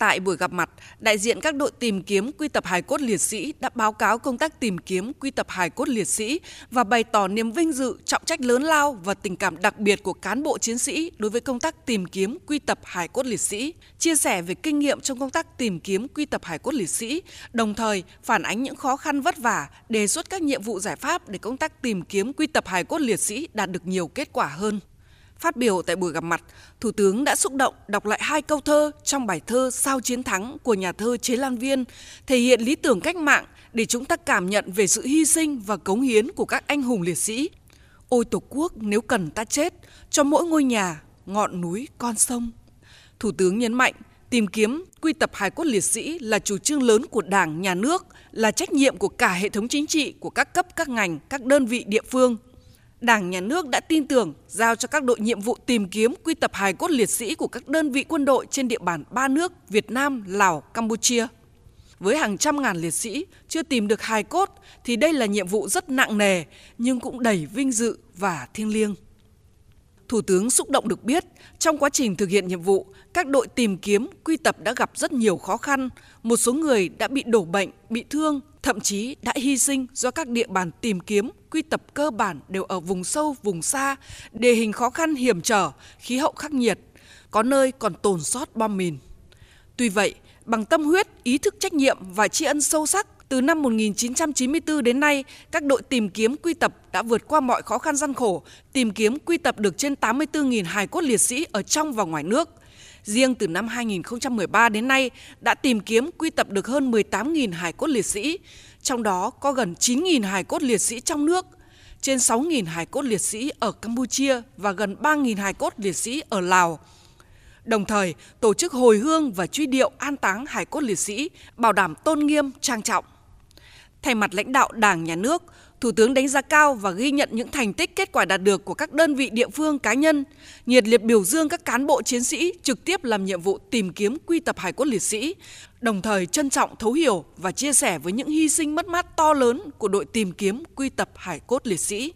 Tại buổi gặp mặt, đại diện các đội tìm kiếm quy tập hài cốt liệt sĩ đã báo cáo công tác tìm kiếm quy tập hài cốt liệt sĩ và bày tỏ niềm vinh dự, trọng trách lớn lao và tình cảm đặc biệt của cán bộ chiến sĩ đối với công tác tìm kiếm quy tập hài cốt liệt sĩ, chia sẻ về kinh nghiệm trong công tác tìm kiếm quy tập hài cốt liệt sĩ, đồng thời phản ánh những khó khăn vất vả, đề xuất các nhiệm vụ giải pháp để công tác tìm kiếm quy tập hài cốt liệt sĩ đạt được nhiều kết quả hơn. Phát biểu tại buổi gặp mặt, Thủ tướng đã xúc động đọc lại hai câu thơ trong bài thơ Sao chiến thắng của nhà thơ Chế Lan Viên, thể hiện lý tưởng cách mạng để chúng ta cảm nhận về sự hy sinh và cống hiến của các anh hùng liệt sĩ. Ôi Tổ quốc nếu cần ta chết, cho mỗi ngôi nhà, ngọn núi, con sông. Thủ tướng nhấn mạnh, tìm kiếm, quy tập hài cốt liệt sĩ là chủ trương lớn của Đảng, Nhà nước, là trách nhiệm của cả hệ thống chính trị, của các cấp, các ngành, các đơn vị địa phương, Đảng, Nhà nước đã tin tưởng giao cho các đội nhiệm vụ tìm kiếm quy tập hài cốt liệt sĩ của các đơn vị quân đội trên địa bàn ba nước Việt Nam, Lào, Campuchia. Với hàng trăm ngàn liệt sĩ chưa tìm được hài cốt thì đây là nhiệm vụ rất nặng nề nhưng cũng đầy vinh dự và thiêng liêng. Thủ tướng xúc động được biết, trong quá trình thực hiện nhiệm vụ, các đội tìm kiếm, quy tập đã gặp rất nhiều khó khăn. Một số người đã bị đổ bệnh, bị thương, thậm chí đã hy sinh do các địa bàn tìm kiếm, quy tập cơ bản đều ở vùng sâu, vùng xa, địa hình khó khăn hiểm trở, khí hậu khắc nghiệt, có nơi còn tồn sót bom mìn. Tuy vậy, bằng tâm huyết, ý thức trách nhiệm và tri ân sâu sắc, từ năm 1994 đến nay, các đội tìm kiếm quy tập đã vượt qua mọi khó khăn gian khổ, tìm kiếm quy tập được trên 84.000 hài cốt liệt sĩ ở trong và ngoài nước. Riêng từ năm 2013 đến nay đã tìm kiếm quy tập được hơn 18.000 hài cốt liệt sĩ, trong đó có gần 9.000 hài cốt liệt sĩ trong nước, trên 6.000 hài cốt liệt sĩ ở Campuchia và gần 3.000 hài cốt liệt sĩ ở Lào. Đồng thời, tổ chức hồi hương và truy điệu an táng hài cốt liệt sĩ, bảo đảm tôn nghiêm, trang trọng. Thay mặt lãnh đạo Đảng, Nhà nước, Thủ tướng đánh giá cao và ghi nhận những thành tích kết quả đạt được của các đơn vị địa phương cá nhân, nhiệt liệt biểu dương các cán bộ chiến sĩ trực tiếp làm nhiệm vụ tìm kiếm quy tập hải cốt liệt sĩ, đồng thời trân trọng thấu hiểu và chia sẻ với những hy sinh mất mát to lớn của đội tìm kiếm quy tập hải cốt liệt sĩ.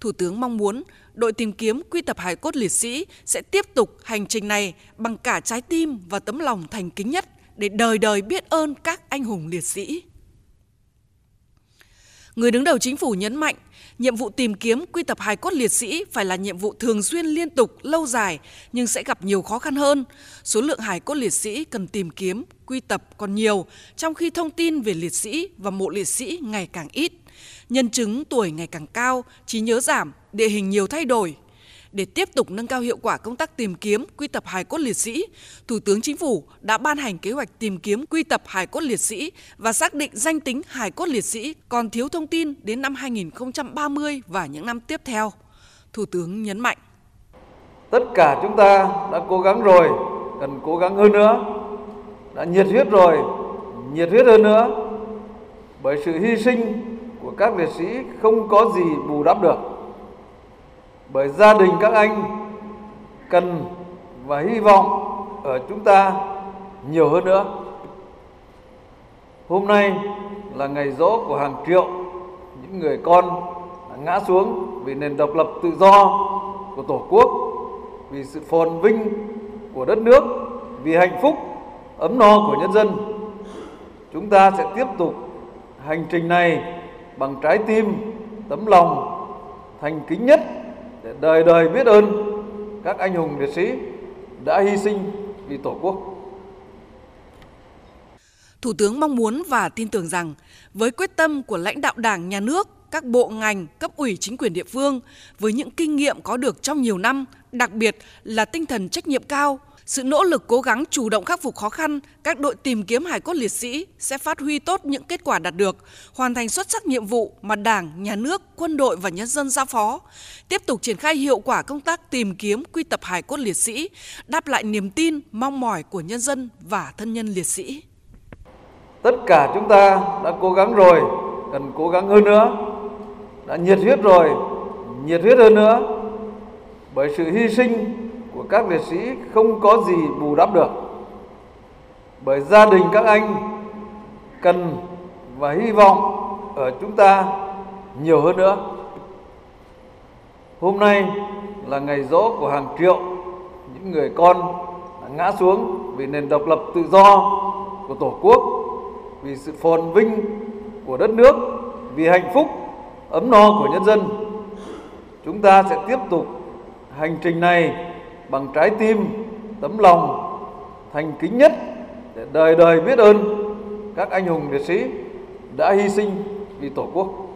Thủ tướng mong muốn đội tìm kiếm quy tập hải cốt liệt sĩ sẽ tiếp tục hành trình này bằng cả trái tim và tấm lòng thành kính nhất để đời đời biết ơn các anh hùng liệt sĩ. Người đứng đầu chính phủ nhấn mạnh, nhiệm vụ tìm kiếm quy tập hài cốt liệt sĩ phải là nhiệm vụ thường xuyên liên tục, lâu dài nhưng sẽ gặp nhiều khó khăn hơn. Số lượng hài cốt liệt sĩ cần tìm kiếm, quy tập còn nhiều, trong khi thông tin về liệt sĩ và mộ liệt sĩ ngày càng ít. Nhân chứng tuổi ngày càng cao, trí nhớ giảm, địa hình nhiều thay đổi, để tiếp tục nâng cao hiệu quả công tác tìm kiếm, quy tập hài cốt liệt sĩ, Thủ tướng Chính phủ đã ban hành kế hoạch tìm kiếm quy tập hài cốt liệt sĩ và xác định danh tính hài cốt liệt sĩ còn thiếu thông tin đến năm 2030 và những năm tiếp theo. Thủ tướng nhấn mạnh. Tất cả chúng ta đã cố gắng rồi, cần cố gắng hơn nữa. Đã nhiệt huyết rồi, nhiệt huyết hơn nữa. Bởi sự hy sinh của các liệt sĩ không có gì bù đắp được bởi gia đình các anh cần và hy vọng ở chúng ta nhiều hơn nữa. Hôm nay là ngày rỗ của hàng triệu những người con ngã xuống vì nền độc lập tự do của Tổ quốc, vì sự phồn vinh của đất nước, vì hạnh phúc ấm no của nhân dân. Chúng ta sẽ tiếp tục hành trình này bằng trái tim, tấm lòng thành kính nhất để đời đời biết ơn các anh hùng liệt sĩ đã hy sinh vì Tổ quốc. Thủ tướng mong muốn và tin tưởng rằng với quyết tâm của lãnh đạo Đảng, Nhà nước, các bộ ngành, cấp ủy chính quyền địa phương với những kinh nghiệm có được trong nhiều năm, đặc biệt là tinh thần trách nhiệm cao, sự nỗ lực cố gắng chủ động khắc phục khó khăn, các đội tìm kiếm hải cốt liệt sĩ sẽ phát huy tốt những kết quả đạt được, hoàn thành xuất sắc nhiệm vụ mà Đảng, Nhà nước, quân đội và nhân dân giao phó, tiếp tục triển khai hiệu quả công tác tìm kiếm quy tập hải cốt liệt sĩ, đáp lại niềm tin, mong mỏi của nhân dân và thân nhân liệt sĩ. Tất cả chúng ta đã cố gắng rồi, cần cố gắng hơn nữa, đã nhiệt huyết rồi, nhiệt huyết hơn nữa, bởi sự hy sinh của các liệt sĩ không có gì bù đắp được bởi gia đình các anh cần và hy vọng ở chúng ta nhiều hơn nữa hôm nay là ngày rỗ của hàng triệu những người con ngã xuống vì nền độc lập tự do của Tổ quốc, vì sự phồn vinh của đất nước, vì hạnh phúc ấm no của nhân dân. Chúng ta sẽ tiếp tục hành trình này bằng trái tim, tấm lòng thành kính nhất để đời đời biết ơn các anh hùng liệt sĩ đã hy sinh vì Tổ quốc.